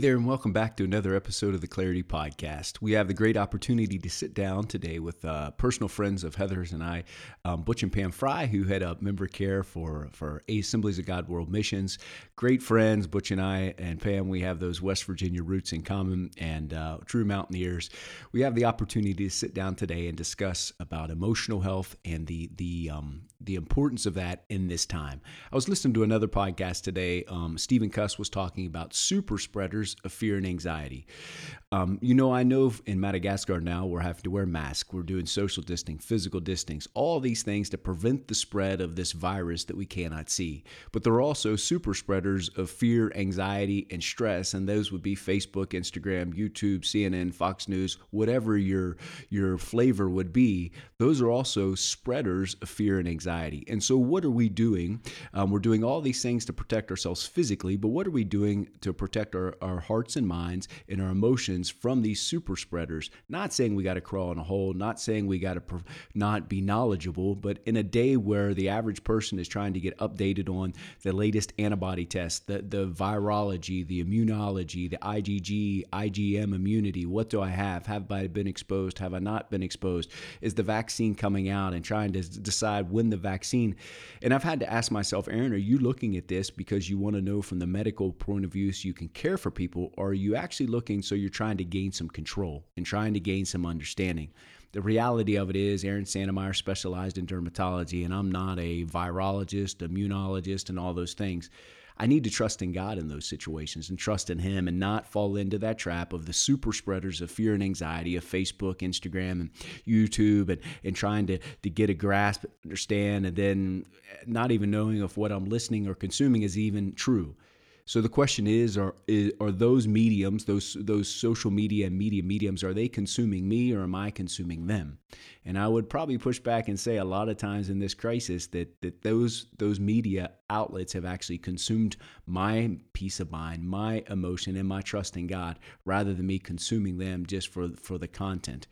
There, and welcome back to another episode of the Clarity Podcast. We have the great opportunity to sit down today with uh, personal friends of Heather's and I, um, Butch and Pam Frey, who head up member care for for Assemblies of God World Missions. Great friends, Butch and I, and Pam. We have those West Virginia roots in common, and uh, true mountaineers. We have the opportunity to sit down today and discuss about emotional health and the the um, the importance of that in this time. I was listening to another podcast today. Um, Stephen Cuss was talking about super spreaders of fear and anxiety. Um, you know, I know in Madagascar now we're having to wear masks, we're doing social distancing, physical distancing, all these things to prevent the spread of this virus that we cannot see. But there are also super spreaders of fear, anxiety, and stress, and those would be Facebook, Instagram, YouTube, CNN, Fox News, whatever your your flavor would be. Those are also spreaders of fear and anxiety. And so, what are we doing? Um, we're doing all these things to protect ourselves physically, but what are we doing to protect our, our hearts and minds and our emotions? from these super spreaders. Not saying we got to crawl in a hole, not saying we got to not be knowledgeable, but in a day where the average person is trying to get updated on the latest antibody test, the, the virology, the immunology, the IgG, IgM immunity, what do I have? Have I been exposed? Have I not been exposed? Is the vaccine coming out and trying to decide when the vaccine? And I've had to ask myself, Aaron, are you looking at this because you want to know from the medical point of view so you can care for people, or are you actually looking so you're trying to gain some control and trying to gain some understanding. The reality of it is, Aaron Sandemeyer specialized in dermatology, and I'm not a virologist, immunologist, and all those things. I need to trust in God in those situations and trust in Him and not fall into that trap of the super spreaders of fear and anxiety of Facebook, Instagram, and YouTube and, and trying to, to get a grasp, understand, and then not even knowing if what I'm listening or consuming is even true. So the question is are are those mediums, those those social media and media mediums, are they consuming me or am I consuming them? And I would probably push back and say a lot of times in this crisis that that those those media outlets have actually consumed my peace of mind, my emotion, and my trust in God, rather than me consuming them just for for the content.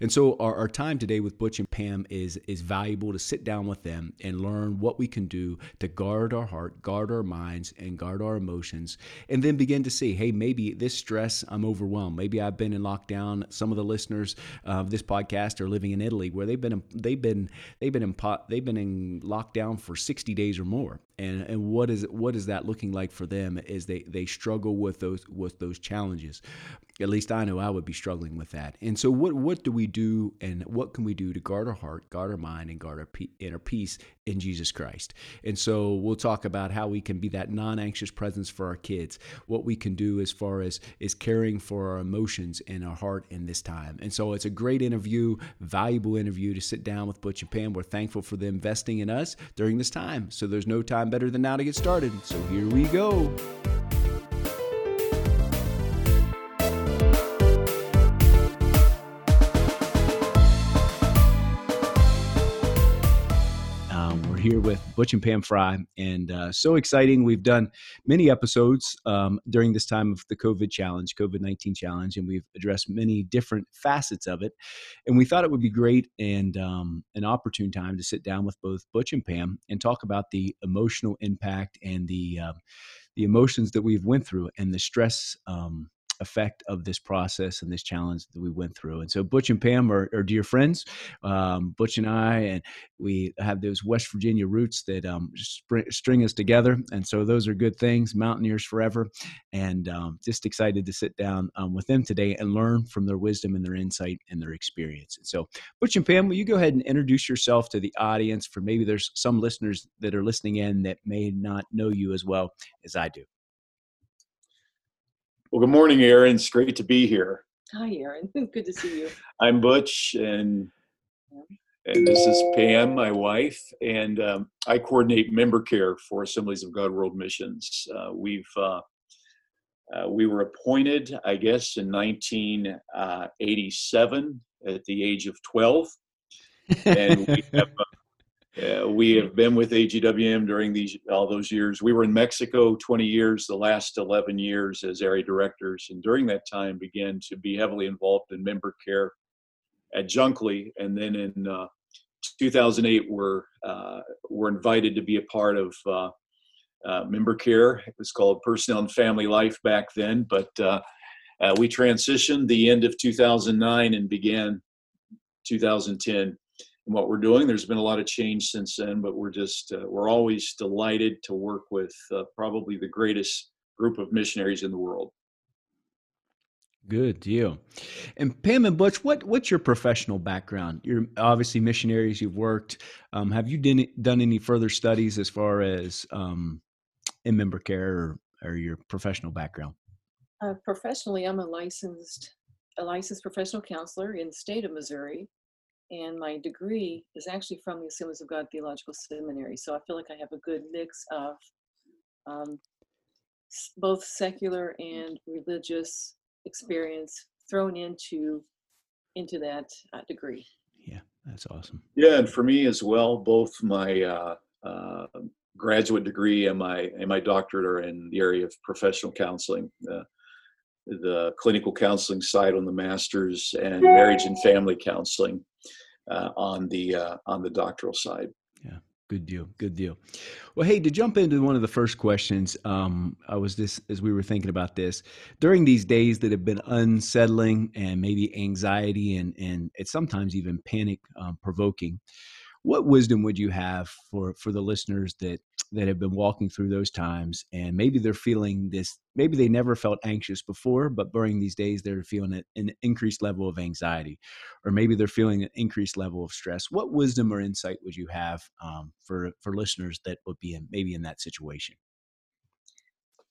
And so our, our time today with Butch and Pam is is valuable to sit down with them and learn what we can do to guard our heart, guard our minds, and guard our emotions, and then begin to see, hey, maybe this stress, I'm overwhelmed. Maybe I've been in lockdown. Some of the listeners of this podcast are living in Italy, where they've been they've been they've been in pot they've been in lockdown for 60 days or more. And and what is what is that looking like for them is they they struggle with those with those challenges? At least I know I would be struggling with that. And so, what what do we do, and what can we do to guard our heart, guard our mind, and guard our inner peace in Jesus Christ? And so, we'll talk about how we can be that non-anxious presence for our kids. What we can do as far as is caring for our emotions and our heart in this time. And so, it's a great interview, valuable interview to sit down with Butch and Pam. We're thankful for them investing in us during this time. So, there's no time better than now to get started. So, here we go. Here with Butch and Pam Frey, and uh, so exciting. We've done many episodes um, during this time of the COVID challenge, COVID 19 challenge, and we've addressed many different facets of it. And we thought it would be great and um, an opportune time to sit down with both Butch and Pam and talk about the emotional impact and the uh, the emotions that we've went through and the stress um, effect of this process and this challenge that we went through. And so Butch and Pam are, are dear friends. Um, Butch and I, and we have those West Virginia roots that um, string us together. And so those are good things, mountaineers forever. And um, just excited to sit down um, with them today and learn from their wisdom and their insight and their experience. And so Butch and Pam, will you go ahead and introduce yourself to the audience for maybe there's some listeners that are listening in that may not know you as well as I do. Well, good morning, Aaron. It's great to be here. Hi, Aaron. Good to see you. I'm Butch, and and this is Pam, my wife, and um, I coordinate member care for Assemblies of God World Missions. Uh, we've uh, uh, we were appointed, I guess, in 1987 uh, at the age of 12, and we have uh, we have been with AGWM during these all those years. We were in Mexico 20 years, the last 11 years as area directors, and during that time began to be heavily involved in member care at Junkley, and then in uh, 2008 we're uh, were invited to be a part of uh, uh, member care. It was called Personnel and Family Life back then, but uh, uh, we transitioned the end of 2009 and began 2010. And what we're doing, there's been a lot of change since then, but we're just uh, we're always delighted to work with uh, probably the greatest group of missionaries in the world. Good deal. And Pam and Butch, what what's your professional background? You're obviously missionaries. You've worked. Um, have you done done any further studies as far as um, in member care or, or your professional background? Uh, professionally, I'm a licensed a licensed professional counselor in the state of Missouri, and my degree is actually from the Assemblies of God Theological Seminary. So I feel like I have a good mix of um, both secular and religious experience thrown into into that uh, degree. Yeah, that's awesome. Yeah, and for me as well, both my uh, uh, graduate degree and my and my doctorate are in the area of professional counseling. Uh, the clinical counseling side on the master's and marriage and family counseling on the uh, on the doctoral side. Yeah, good deal, good deal. Well, hey, to jump into one of the first questions, um, I was this as we were thinking about this during these days that have been unsettling and maybe anxiety and and it's sometimes even panic um, provoking. What wisdom would you have for for the listeners that that have been walking through those times and maybe they're feeling this maybe they never felt anxious before but during these days they're feeling an increased level of anxiety or maybe they're feeling an increased level of stress. What wisdom or insight would you have um, for for listeners that would be in maybe in that situation?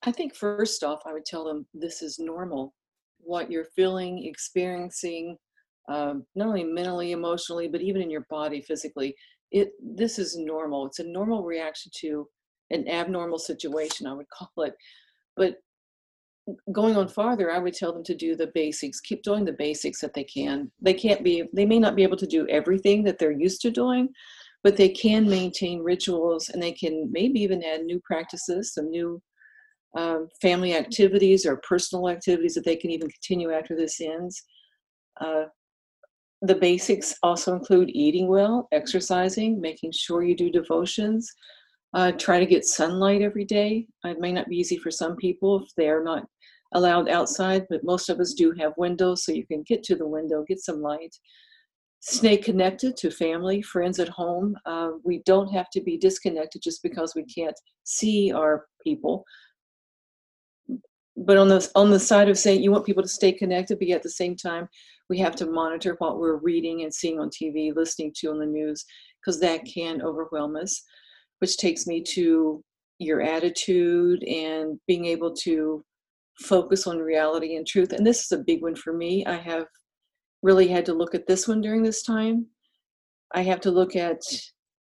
I think first off i would tell them this is normal. What you're feeling experiencing um, not only mentally emotionally but even in your body physically it this is normal it's a normal reaction to an abnormal situation i would call it. But going on farther i would tell them to do the basics keep doing the basics that they can. They can't be they may not be able to do everything that they're used to doing but they can maintain rituals and they can maybe even add new practices some new um, family activities or personal activities that they can even continue after this ends. Uh, the basics also include eating well, exercising, making sure you do devotions. Uh, try to get sunlight every day. It may not be easy for some people if they are not allowed outside, but most of us do have windows, so you can get to the window, get some light. Stay connected to family, friends at home. Uh, we don't have to be disconnected just because we can't see our people. But on the on the side of saying you want people to stay connected, but at the same time we have to monitor what we're reading and seeing on TV, listening to on the news, because that can overwhelm us, which takes me to your attitude and being able to focus on reality and truth. And this is a big one for me. I have really had to look at this one during this time. I have to look at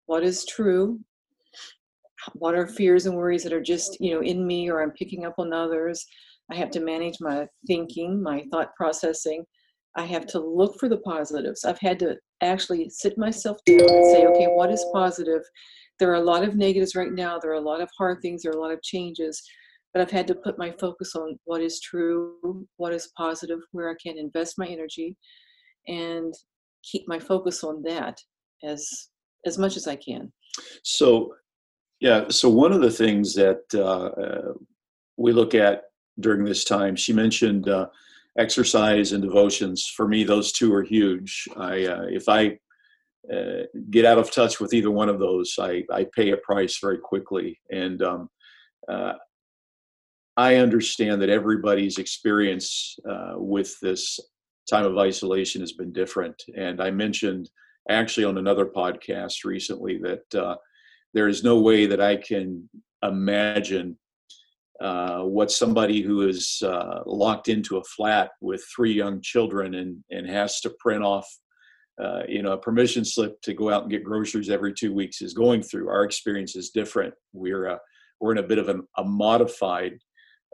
what is true, what are fears and worries that are just, you know, in me or I'm picking up on others. I have to manage my thinking, my thought processing. I have to look for the positives. I've had to actually sit myself down and say, okay, what is positive? There are a lot of negatives right now. There are a lot of hard things. There are a lot of changes. But I've had to put my focus on what is true, what is positive, where I can invest my energy, and keep my focus on that as as much as I can. So, yeah. So one of the things that uh, we look at during this time, she mentioned. Uh, exercise and devotions for me those two are huge. I uh, if i uh, get out of touch with either one of those i i pay a price very quickly. And um, uh, i understand that everybody's experience uh, with this time of isolation has been different. And i mentioned actually on another podcast recently that uh, there is no way that i can imagine uh, what somebody who is uh, locked into a flat with three young children and, and has to print off uh, you know a permission slip to go out and get groceries every two weeks is going through. Our experience is different. We're uh, we're in a bit of a, a modified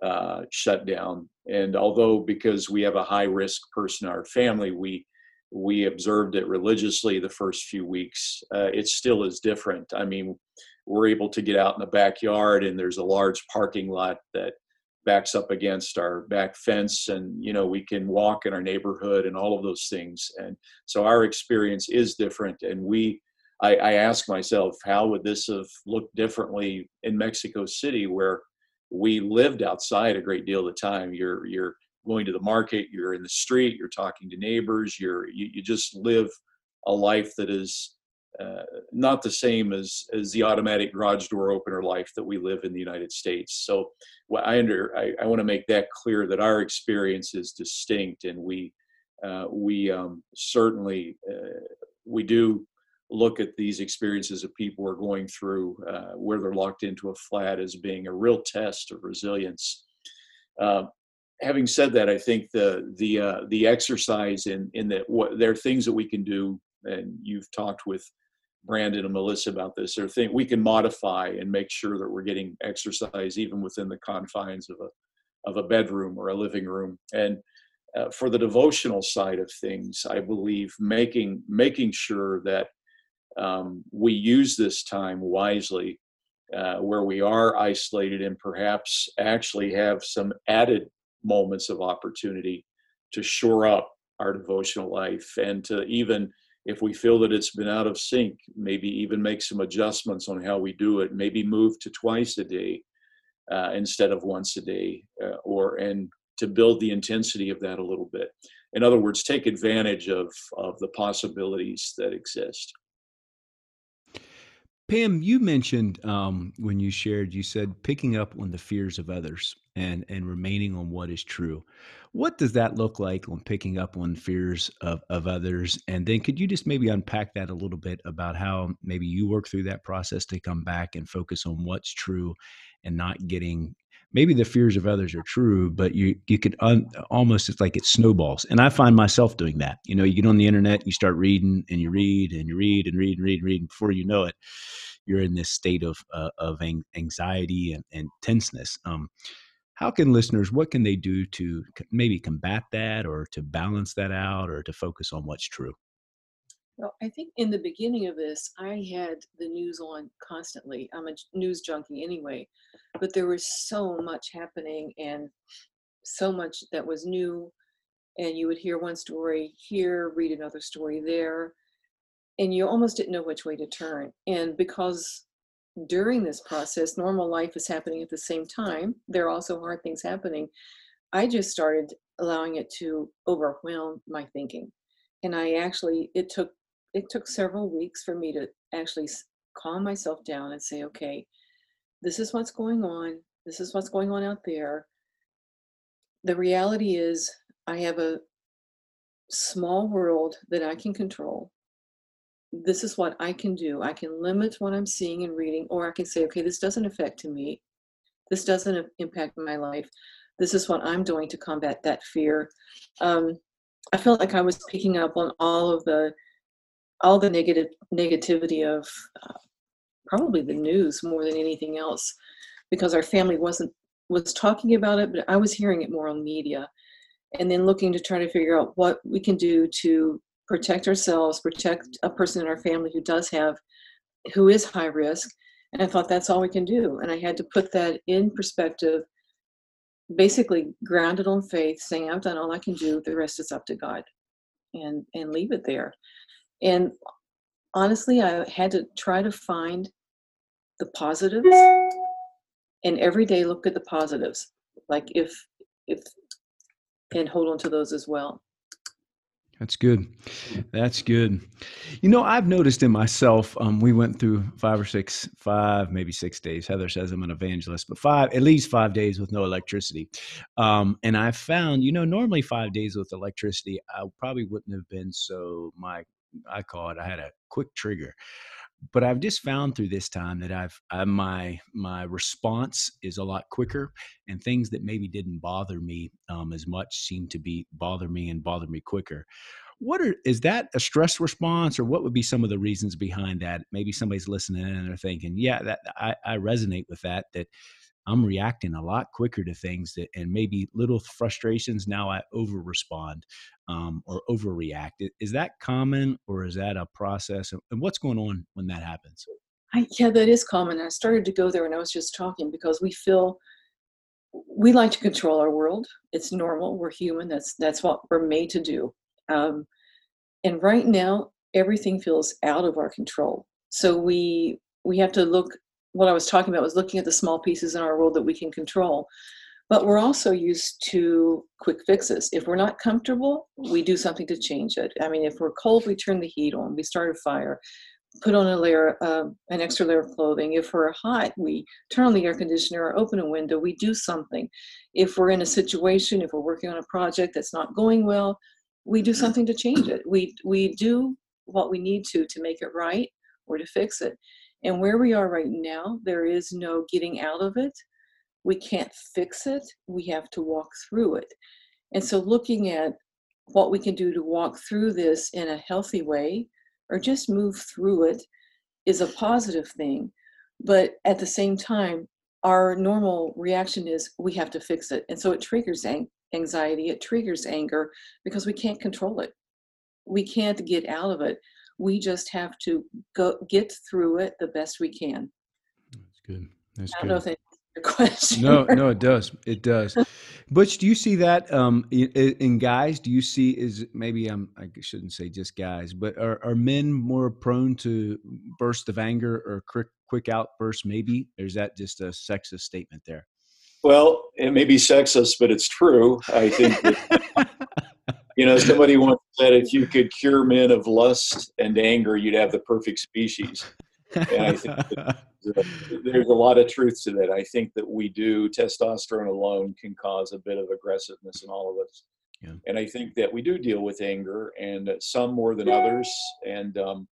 uh, shutdown. And although because we have a high risk person in our family we we observed it religiously the first few weeks it still is different. I mean we're able to get out in the backyard and there's a large parking lot that backs up against our back fence and you know we can walk in our neighborhood and all of those things and so our experience is different and we I, I ask myself, how would this have looked differently in Mexico City, where we lived outside a great deal of the time? You're you're going to the market, you're in the street, you're talking to neighbors, you're you, you just live a life that is uh, not the same as as the automatic garage door opener life that we live in the United States. So, I under I, I want to make that clear that our experience is distinct, and we uh, we um, certainly uh, we do look at these experiences that people who are going through uh, where they're locked into a flat as being a real test of resilience. Uh, having said that, I think the the uh, the exercise in in that what there are things that we can do, and you've talked with Brandon and Melissa about this. Are things we can modify and make sure that we're getting exercise even within the confines of a of a bedroom or a living room. And uh, for the devotional side of things, I believe making making sure that um, we use this time wisely, uh, where we are isolated and perhaps actually have some added moments of opportunity to shore up our devotional life and to even if we feel that it's been out of sync maybe even make some adjustments on how we do it maybe move to twice a day uh, instead of once a day uh, or and to build the intensity of that a little bit. In other words take advantage of of the possibilities that exist. Pam, you mentioned um, when you shared, you said picking up on the fears of others and and remaining on what is true. What does that look like on picking up on fears of, of others? And then could you just maybe unpack that a little bit about how maybe you work through that process to come back and focus on what's true and not getting maybe the fears of others are true, but you you could un, almost it's like it snowballs. And I find myself doing that. You know, you get on the internet, you start reading and you read and you read and read and read and read, and before you know it, you're in this state of uh, of anxiety and, and tenseness. Um, how can listeners what can they do to maybe combat that or to balance that out or to focus on what's true? Well i think in the beginning of this i had the news on constantly. I'm a news junkie anyway but there was so much happening and so much that was new and you would hear one story here read another story there and you almost didn't know which way to turn. And because during this process normal life is happening at the same time there are also hard things happening i just started allowing it to overwhelm my thinking and i actually it took it took several weeks for me to actually calm myself down and say okay this is what's going on. This is what's going on out there. The reality is, I have a small world that I can control. This is what I can do. I can limit what I'm seeing and reading, or I can say, okay, this doesn't affect me. This doesn't impact my life. This is what I'm doing to combat that fear. Um, I felt like I was picking up on all of the all the negative negativity of uh, probably the news more than anything else because our family wasn't was talking about it but i was hearing it more on media and then looking to try to figure out what we can do to protect ourselves protect a person in our family who does have who is high risk and i thought that's all we can do and i had to put that in perspective basically grounded on faith saying i've done all i can do the rest is up to god and and leave it there and honestly, I had to try to find the positives and every day look at the positives. Like if, if, and hold on to those as well. That's good. That's good. You know, I've noticed in myself, um, we went through five or six, five, maybe six days. Heather says I'm an evangelist, but five, at least five days with no electricity. Um, and I found, you know, normally five days with electricity, I probably wouldn't have been so, my I call it. I had a quick trigger, but I've just found through this time that I've I, my my response is a lot quicker, and things that maybe didn't bother me um, as much seem to be bother me and bother me quicker. What are is that a stress response, or what would be some of the reasons behind that? Maybe somebody's listening and they're thinking, "Yeah, that I, I resonate with that." That I'm reacting a lot quicker to things that, and maybe little frustrations. Now I over respond um, or overreact. Is that common or is that a process? And what's going on when that happens? I, yeah, that is common. I started to go there when I was just talking because we feel we like to control our world. It's normal. We're human. That's that's what we're made to do. Um, and right now, everything feels out of our control. So we we have to look. What I was talking about was looking at the small pieces in our world that we can control. But we're also used to quick fixes. If we're not comfortable, we do something to change it. I mean, if we're cold, we turn the heat on. We start a fire put on a layer, uh, an extra layer of clothing. If we're hot, we turn on the air conditioner or open a window. We do something. If we're in a situation, if we're working on a project that's not going well, we do something to change it. We we do what we need to to make it right or to fix it. And where we are right now, there is no getting out of it. We can't fix it. We have to walk through it. And so, looking at what we can do to walk through this in a healthy way or just move through it is a positive thing. But at the same time, our normal reaction is we have to fix it. And so it triggers anxiety, it triggers anger because we can't control it. We can't get out of it. We just have to go get through it the best we can. That's good. That's I don't good. know if question. No, no, it does. It does. Butch, do you see that um, in, in, guys? Do you see is maybe I'm I shouldn't say just guys, but are, are men more prone to burst of anger or quick quick outbursts? Maybe, or is that just a sexist statement there? Well, it may be sexist, but it's true. I think. That, you know, somebody once said if you could cure men of lust and anger, you'd have the perfect species. And I think there's a lot of truth to that. I think that we do testosterone alone can cause a bit of aggressiveness in all of us. Yeah. And I think that we do deal with anger, and some more than others. And um,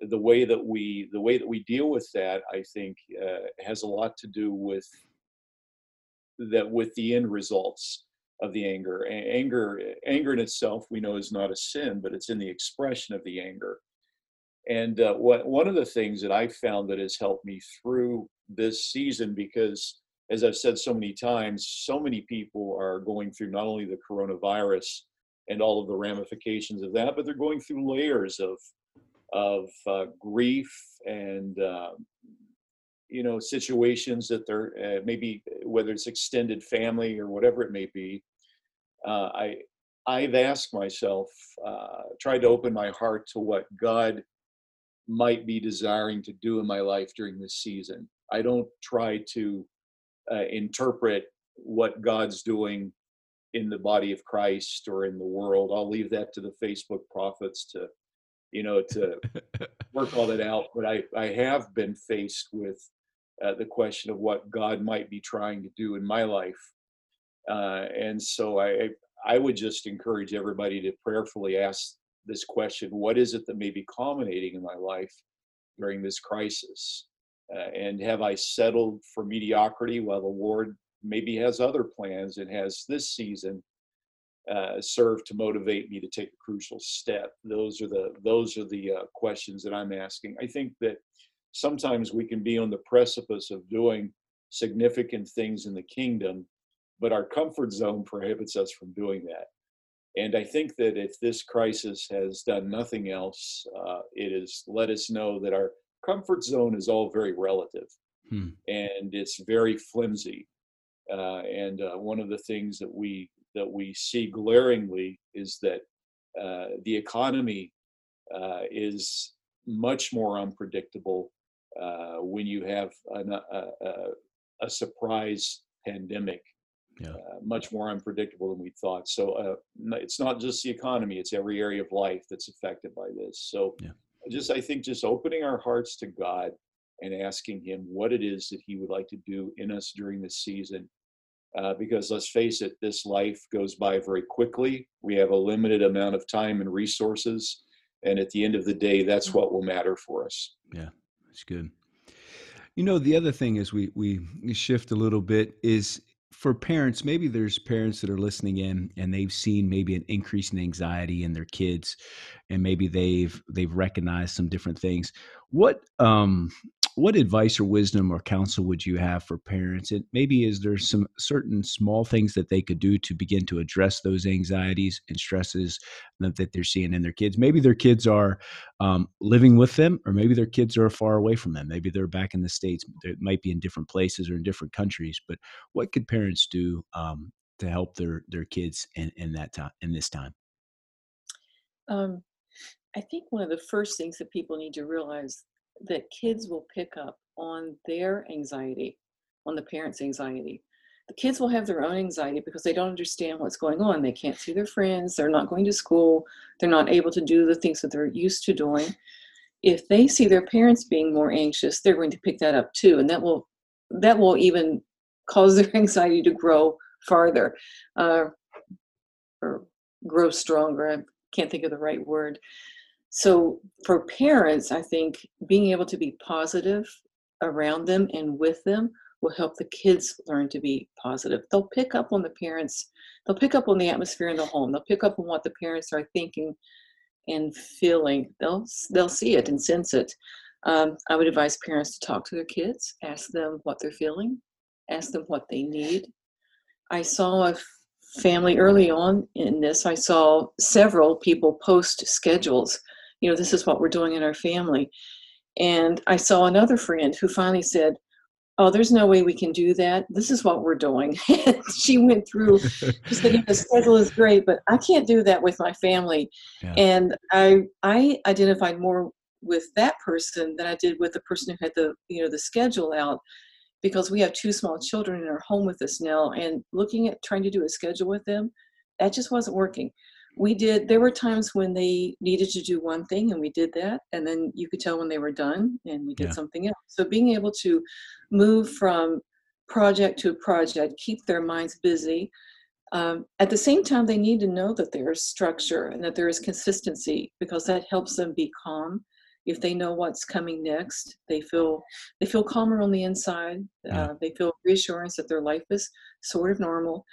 the way that we the way that we deal with that, I think, uh, has a lot to do with that with the end results of the anger. anger, anger in itself, we know is not a sin, but it's in the expression of the anger. And uh, what, one of the things that I found that has helped me through this season, because as I've said so many times, so many people are going through not only the coronavirus and all of the ramifications of that, but they're going through layers of of uh, grief and uh, you know situations that they're uh, maybe whether it's extended family or whatever it may be. Uh, I I've asked myself, uh, tried to open my heart to what God might be desiring to do in my life during this season. I don't try to uh, interpret what God's doing in the body of Christ or in the world. I'll leave that to the Facebook prophets to, you know, to work all that out. But I, I have been faced with uh, the question of what God might be trying to do in my life. Uh, and so I, I would just encourage everybody to prayerfully ask this question what is it that may be culminating in my life during this crisis? Uh, and have I settled for mediocrity while the Lord maybe has other plans and has this season uh, served to motivate me to take a crucial step? Those are the those are the uh, questions that I'm asking. I think that sometimes we can be on the precipice of doing significant things in the kingdom, but our comfort zone prohibits us from doing that. And I think that if this crisis has done nothing else, uh, it has let us know that our comfort zone is all very relative hmm. and it's very flimsy. Uh, and uh, one of the things that we that we see glaringly is that uh, the economy uh, is much more unpredictable uh, when you have an, a, a, a surprise pandemic yeah. Uh, much more unpredictable than we thought. So uh, it's not just the economy; it's every area of life that's affected by this. So yeah. just I think just opening our hearts to God and asking Him what it is that He would like to do in us during this season. Uh, because let's face it, this life goes by very quickly. We have a limited amount of time and resources, and at the end of the day, that's mm. what will matter for us. Yeah, that's good. You know, the other thing is we we shift a little bit is for parents, maybe there's parents that are listening in and they've seen maybe an increase in anxiety in their kids, and maybe they've they've recognized some different things. What um, what advice or wisdom or counsel would you have for parents? And maybe is there some certain small things that they could do to begin to address those anxieties and stresses that, they're seeing in their kids? Maybe their kids are um, living with them, or maybe their kids are far away from them. Maybe they're back in the states. They might be in different places or in different countries. But what could parents do um, to help their their kids in, in that time in this time? Um, I think one of the first things that people need to realize that kids will pick up on their anxiety, on the parents' anxiety. The kids will have their own anxiety because they don't understand what's going on. They can't see their friends, they're not going to school, they're not able to do the things that they're used to doing. If they see their parents being more anxious, they're going to pick that up too, and that will that will even cause their anxiety to grow farther uh, or grow stronger. I can't think of the right word. So for parents, I think being able to be positive around them and with them will help the kids learn to be positive. They'll pick up on the parents, they'll pick up on the atmosphere in the home. They'll pick up on what the parents are thinking and feeling. They'll they'll see it and sense it. Um, I would advise parents to talk to their kids, ask them what they're feeling, ask them what they need. I saw a family early on in this. I saw several people post schedules you know, this is what we're doing in our family. And I saw another friend who finally said, Oh, there's no way we can do that. This is what we're doing. she went through, she said, the schedule is great, but I can't do that with my family. Yeah. And I I identified more with that person than I did with the person who had the, you know, the schedule out because we have two small children in our home with us now and looking at trying to do a schedule with them, that just wasn't working we did there were times when they needed to do one thing and we did that and then you could tell when they were done and we did yeah. something else so being able to move from project to project keep their minds busy um, at the same time they need to know that there is structure and that there is consistency because that helps them be calm if they know what's coming next they feel they feel calmer on the inside yeah. uh, they feel reassurance that their life is sort of normal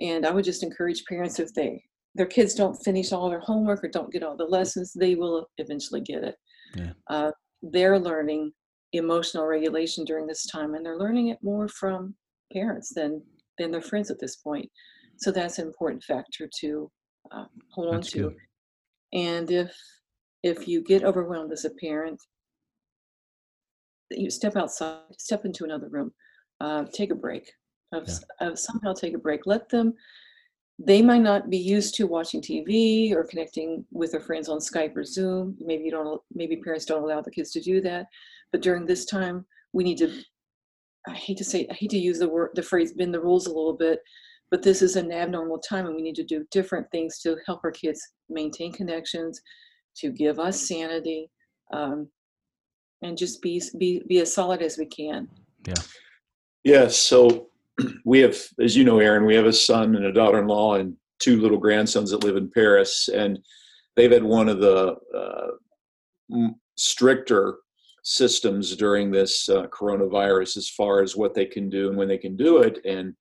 and i would just encourage parents if they their kids don't finish all their homework or don't get all the lessons, they will eventually get it. Yeah. Uh, they're learning emotional regulation during this time, and they're learning it more from parents than than their friends at this point. So that's an important factor to uh, hold that's on to. Good. And if if you get overwhelmed as a parent, you step outside, step into another room, uh, take a break. Of, yeah. of somehow take a break. Let them they might not be used to watching TV or connecting with their friends on Skype or Zoom. Maybe you don't. Maybe parents don't allow the kids to do that. But during this time, we need to. I hate to say. I hate to use the word, the phrase "bend the rules" a little bit, but this is an abnormal time, and we need to do different things to help our kids maintain connections, to give us sanity, um, and just be be be as solid as we can. Yeah. Yes. So we have, as you know, Aaron, we have a son and a daughter-in-law and two little grandsons that live in Paris, and they've had one of the uh, stricter systems during this uh, coronavirus as far as what they can do and when they can do it. And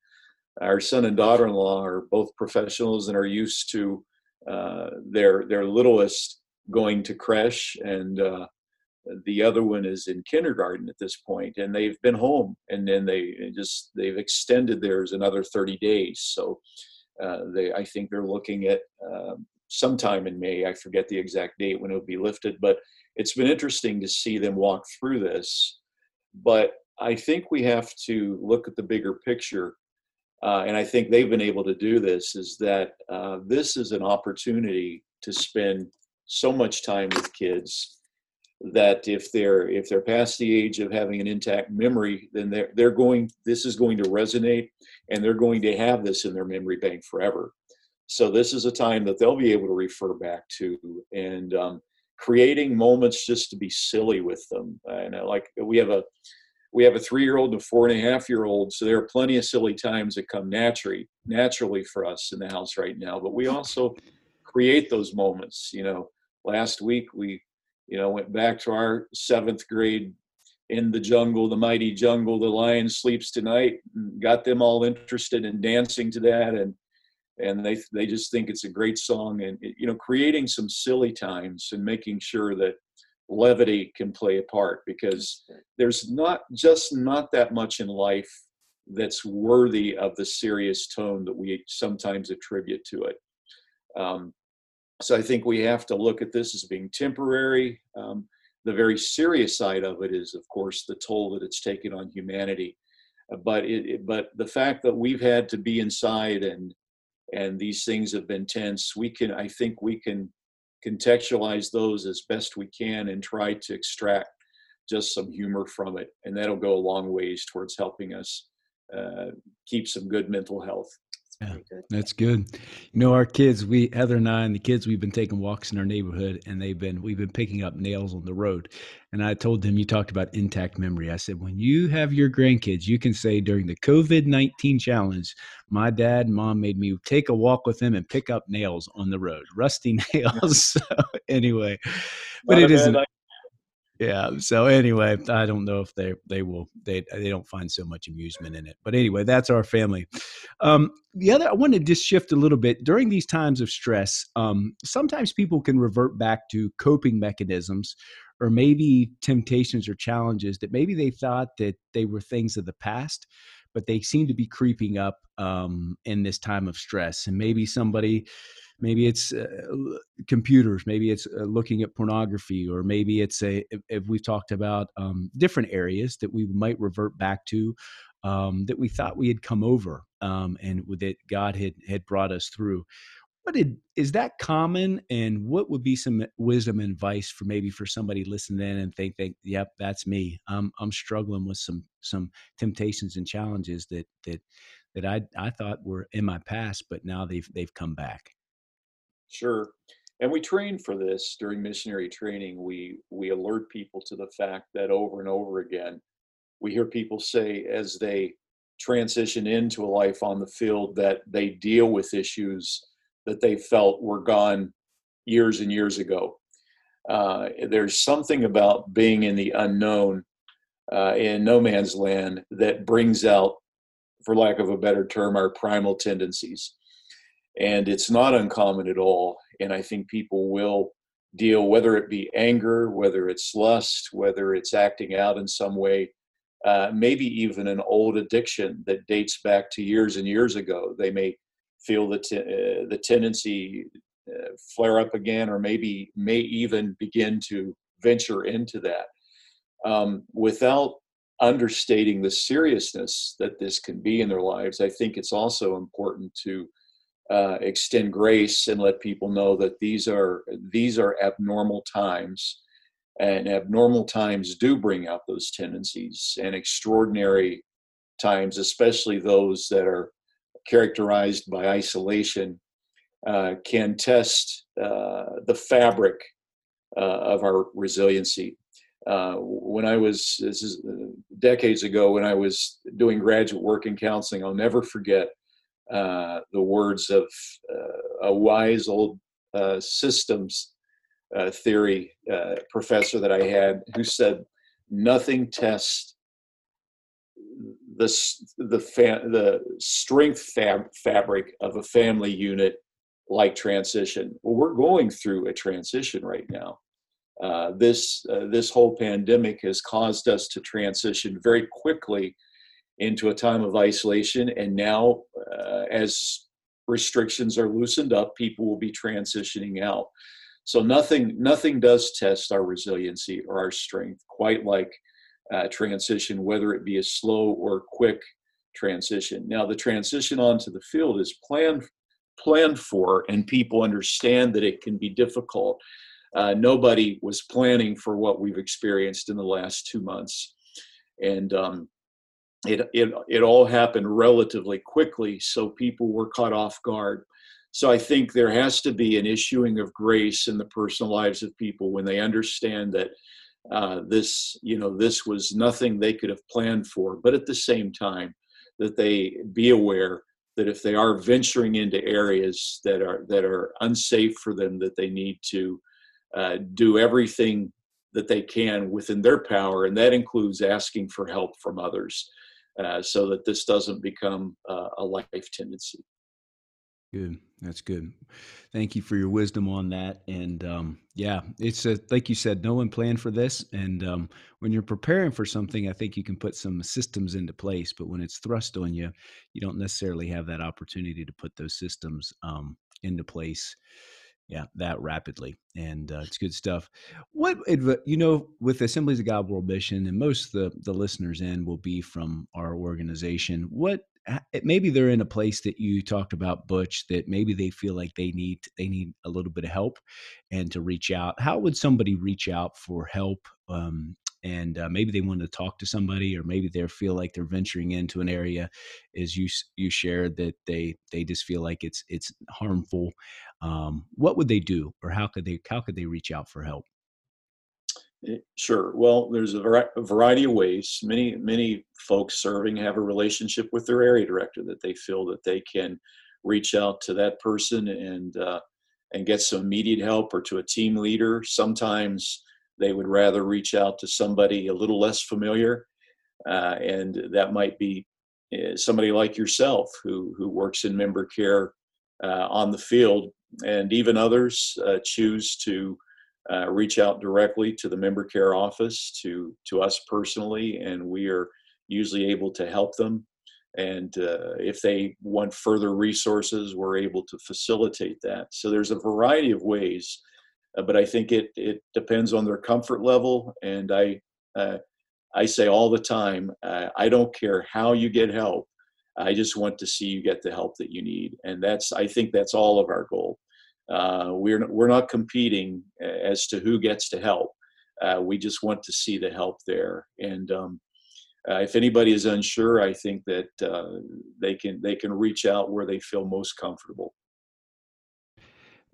our son and daughter-in-law are both professionals and are used to uh, their their littlest going to creche and uh, the other one is in kindergarten at this point and they've been home and then they just they've extended theirs another 30 days. So uh, they i think they're looking at uh, sometime in may i forget the exact date when it'll be lifted but it's been interesting to see them walk through this. But i think we have to look at the bigger picture uh, and i think they've been able to do this is that uh, this is an opportunity to spend so much time with kids that if they're if they're past the age of having an intact memory then they're they're going this is going to resonate and they're going to have this in their memory bank forever. So this is a time that they'll be able to refer back to and um, creating moments just to be silly with them. And uh, like we have a we have a three-year-old and a four and a half year old so there are plenty of silly times that come naturally naturally for us in the house right now. But we also create those moments you know. Last week we you know, went back to our seventh grade in the jungle, the mighty jungle, the lion sleeps tonight, got them all interested in dancing to that. And, and they, they just think it's a great song and, you know, creating some silly times and making sure that levity can play a part because there's not just not that much in life that's worthy of the serious tone that we sometimes attribute to it. Um, so I think we have to look at this as being temporary. Um, the very serious side of it is, of course, the toll that it's taken on humanity. Uh, but it, it, but the fact that we've had to be inside and and these things have been tense, we can I think we can contextualize those as best we can and try to extract just some humor from it, and that'll go a long ways towards helping us uh, keep some good mental health. Yeah, that's good. You know, our kids, we Heather and I and the kids, we've been taking walks in our neighborhood, and they've been we've been picking up nails on the road. And I told them, you talked about intact memory. I said, when you have your grandkids, you can say during the COVID nineteen challenge, my dad and mom made me take a walk with them and pick up nails on the road, rusty nails. so anyway, but it isn't. Yeah so anyway i don't know if they they will they they don't find so much amusement in it but anyway that's our family. Um, the other i want to just shift a little bit. During these times of stress um, sometimes people can revert back to coping mechanisms or maybe temptations or challenges that maybe they thought that they were things of the past but they seem to be creeping up um, in this time of stress. And maybe somebody maybe it's uh, computers maybe it's uh, looking at pornography or maybe it's a if, if we've talked about um, different areas that we might revert back to um, that we thought we had come over um, and that god had had brought us through. What did, is that common? And what would be some wisdom and advice for maybe for somebody listening in and think think yep that's me. I'm i'm struggling with some some temptations and challenges that that that i i thought were in my past but now they've they've come back Sure. And we train for this during missionary training. We we alert people to the fact that over and over again, we hear people say as they transition into a life on the field that they deal with issues that they felt were gone years and years ago. Uh, there's something about being in the unknown, uh, in no man's land, that brings out, for lack of a better term, our primal tendencies and it's not uncommon at all and i think people will deal whether it be anger whether it's lust whether it's acting out in some way uh, maybe even an old addiction that dates back to years and years ago. They may feel the, uh, the tendency uh, flare up again or maybe may even begin to venture into that. Um, without understating the seriousness that this can be in their lives i think it's also important to uh, extend grace and let people know that these are these are abnormal times. And abnormal times do bring out those tendencies and extraordinary times especially those that are characterized by isolation uh, can test uh, the fabric uh, of our resiliency. Uh, when I was this is uh, decades ago when I was doing graduate work in counseling, I'll never forget uh, the words of uh, a wise old uh, systems uh, theory uh, professor that I had who said, "Nothing tests the the fa- the strength fab- fabric of a family unit like transition." Well, we're going through a transition right now. Uh, this this whole pandemic has caused us to transition very quickly into a time of isolation. And now, uh, as restrictions are loosened up, people will be transitioning out. So nothing nothing does test our resiliency or our strength quite like uh, transition, whether it be a slow or quick transition. Now the transition onto the field is planned planned for, and people understand that it can be difficult. Uh, nobody was planning for what we've experienced in the last two months, and um, it, it, it all happened relatively quickly, so people were caught off guard. So I think there has to be an issuing of grace in the personal lives of people when they understand that uh, this, you know, this was nothing they could have planned for, but at the same time, that they be aware that if they are venturing into areas that are that are unsafe for them, that they need to uh, do everything that they can within their power, and that includes asking for help from others uh, so that this doesn't become uh, a life tendency. Good. That's good. Thank you for your wisdom on that. And um, yeah, it's a, like you said, no one planned for this. And um, when you're preparing for something, I think you can put some systems into place. But when it's thrust on you, you don't necessarily have that opportunity to put those systems um, into place yeah that rapidly and uh, it's good stuff. What you know with assemblies of god world mission and most of the the listeners in will be from our organization what maybe they're in a place that you talked about butch that maybe they feel like they need they need a little bit of help and to reach out. How would somebody reach out for help um, and uh, maybe they want to talk to somebody, or maybe they feel like they're venturing into an area, as you you shared that they they just feel like it's it's harmful. Um, what would they do, or how could they how could they reach out for help? Eh, sure. Well, there's a, variety of ways. Many many folks serving have a relationship with their area director that they feel that they can reach out to that person and uh, and get some immediate help or to a team leader. Sometimes they would rather reach out to somebody a little less familiar, uh, and that might be uh, somebody like yourself who who works in member care uh, on the field, and even others uh, choose to uh, reach out directly to the member care office to to us personally, and we are usually able to help them. And uh, if they want further resources, we're able to facilitate that. So there's a variety of ways, uh, but I think it it depends on their comfort level. And I uh, I say all the time, uh, I don't care how you get help. I just want to see you get the help that you need, and that's I think that's all of our goal. Uh, we're we're not competing as to who gets to help. Uh, we just want to see the help there. And um, uh, if anybody is unsure, I think that uh, they can they can reach out where they feel most comfortable.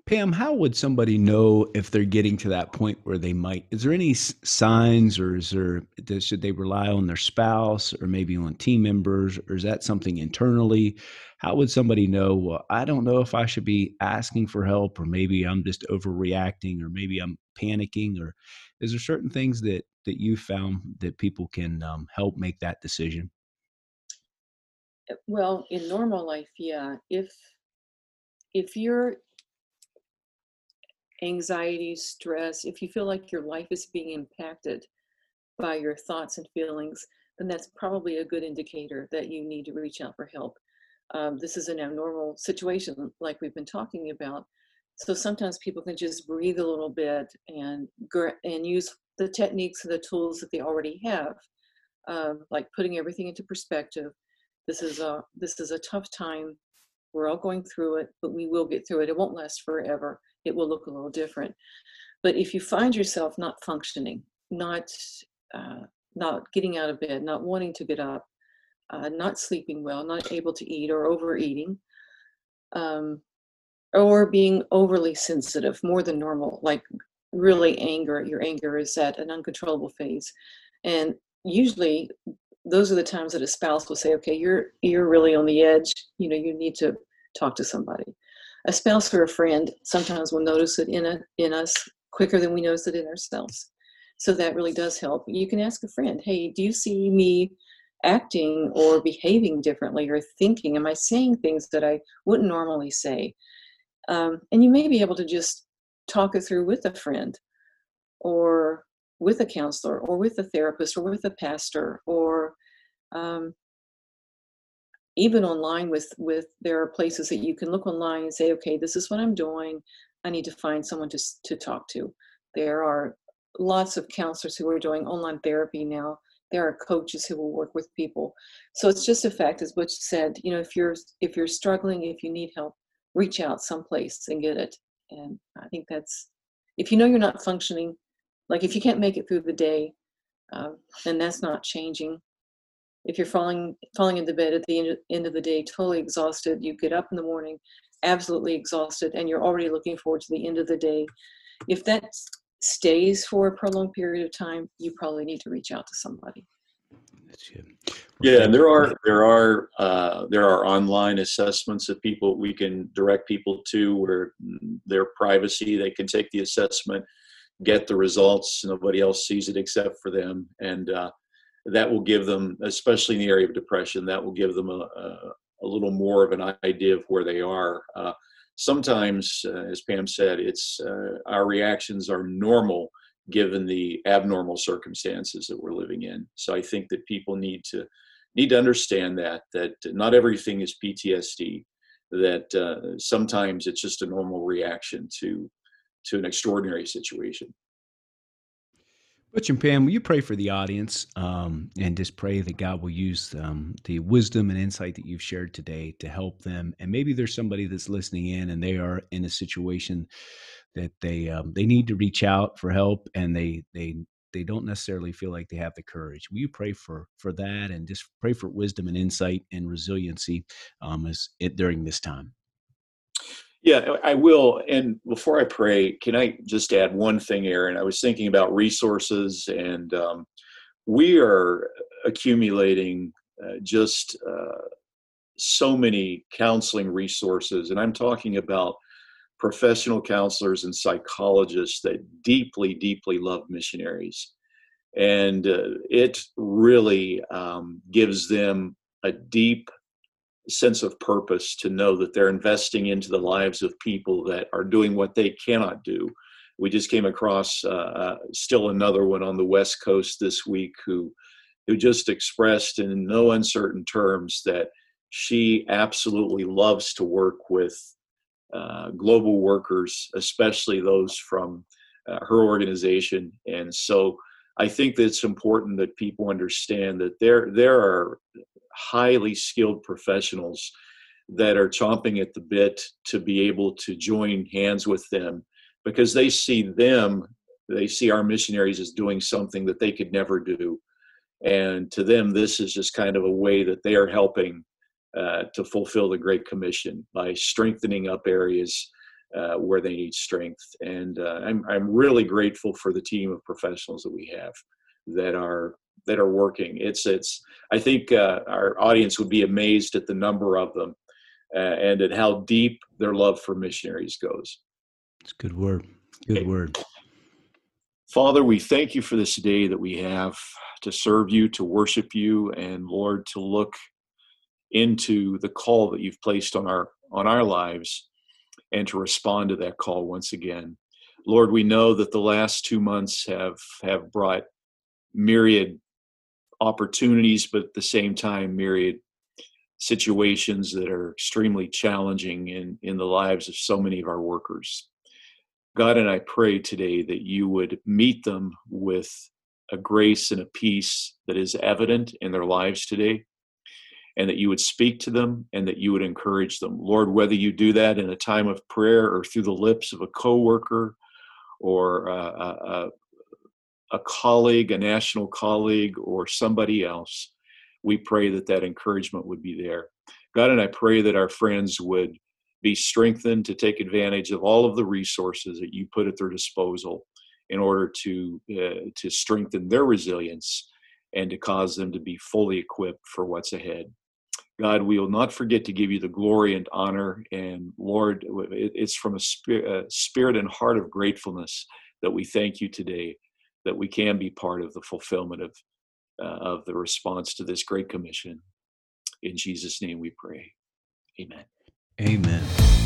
Pam, how would somebody know if they're getting to that point where they might? Is there any signs, or is there should they rely on their spouse, or maybe on team members, or is that something internally? How would somebody know? Well, I don't know if I should be asking for help, or maybe I'm just overreacting, or maybe I'm panicking, or is there certain things that that you found that people can um, help make that decision? Uh, well, in normal life, yeah. If if you're anxiety, stress, if you feel like your life is being impacted by your thoughts and feelings, then that's probably a good indicator that you need to reach out for help. Um, this is an abnormal situation, like we've been talking about. So sometimes people can just breathe a little bit and and use the techniques and the tools that they already have, uh, like putting everything into perspective. This is a this is a tough time. We're all going through it, but we will get through it. It won't last forever it will look a little different. But if you find yourself not functioning, not uh, not getting out of bed, not wanting to get up, uh, not sleeping well, not able to eat or overeating, um, or being overly sensitive, more than normal, like really anger, your anger is at an uncontrollable phase. And usually those are the times that a spouse will say, okay, you're you're really on the edge, you know, you need to talk to somebody a spouse or a friend sometimes will notice it in a in us quicker than we notice it in ourselves. So that really does help. You can ask a friend, hey, do you see me acting or behaving differently or thinking? Am I saying things that I wouldn't normally say? Um, and you may be able to just talk it through with a friend or with a counselor or with a therapist or with a pastor or um, even online with with there are places that you can look online and say okay this is what i'm doing. I need to find someone to, to talk to. There are lots of counselors who are doing online therapy now. There are coaches who will work with people. So it's just a fact as butch said you know if you're if you're struggling if you need help reach out someplace and get it. And i think that's if you know you're not functioning like if you can't make it through the day uh, and that's not changing if you're falling falling into bed at the end, end of the day totally exhausted you get up in the morning absolutely exhausted and you're already looking forward to the end of the day. If that stays for a prolonged period of time you probably need to reach out to somebody. Yeah and there are there are uh, there are online assessments that people we can direct people to where their privacy they can take the assessment get the results nobody else sees it except for them and uh, that will give them, especially in the area of depression, that will give them a, a, a little more of an idea of where they are. Uh, sometimes, uh, as Pam said, it's uh, our reactions are normal given the abnormal circumstances that we're living in. So I think that people need to need to understand that that not everything is PTSD. That uh, sometimes it's just a normal reaction to to an extraordinary situation. Butch and Pam, will you pray for the audience um, and just pray that God will use um, the wisdom and insight that you've shared today to help them? And maybe there's somebody that's listening in and they are in a situation that they um, they need to reach out for help and they they they don't necessarily feel like they have the courage. Will you pray for for that and just pray for wisdom and insight and resiliency um, as it during this time? Yeah, I will. And before I pray, can I just add one thing, Aaron? I was thinking about resources, and um, we are accumulating uh, just uh, so many counseling resources. And I'm talking about professional counselors and psychologists that deeply, deeply love missionaries. And uh, it really um, gives them a deep sense of purpose to know that they're investing into the lives of people that are doing what they cannot do. We just came across uh, uh, still another one on the West Coast this week who who just expressed in no uncertain terms that she absolutely loves to work with uh, global workers, especially those from uh, her organization. And so I think that it's important that people understand that there there are highly skilled professionals that are chomping at the bit to be able to join hands with them because they see them they see our missionaries as doing something that they could never do. And to them this is just kind of a way that they are helping uh, to fulfill the great commission by strengthening up areas uh, where they need strength. And uh, I'm, I'm really grateful for the team of professionals that we have that are that are working. It's it's. I think uh, our audience would be amazed at the number of them, uh, and at how deep their love for missionaries goes. It's good word. Good okay. word. Father, we thank you for this day that we have to serve you, to worship you, and Lord, to look into the call that you've placed on our on our lives and to respond to that call once again. Lord, we know that the last two months have have brought myriad opportunities, but at the same time, myriad situations that are extremely challenging in, in the lives of so many of our workers. God, and I pray today that you would meet them with a grace and a peace that is evident in their lives today, and that you would speak to them and that you would encourage them. Lord, whether you do that in a time of prayer or through the lips of a coworker or a, a, a colleague, a national colleague, or somebody else, we pray that that encouragement would be there. God, and I pray that our friends would be strengthened to take advantage of all of the resources that you put at their disposal in order to uh, to strengthen their resilience and to cause them to be fully equipped for what's ahead. God, we will not forget to give you the glory and honor. And Lord, it's from a a spirit and heart of gratefulness that we thank you today that we can be part of the fulfillment of uh, of the response to this great commission. In Jesus' name we pray. Amen. Amen.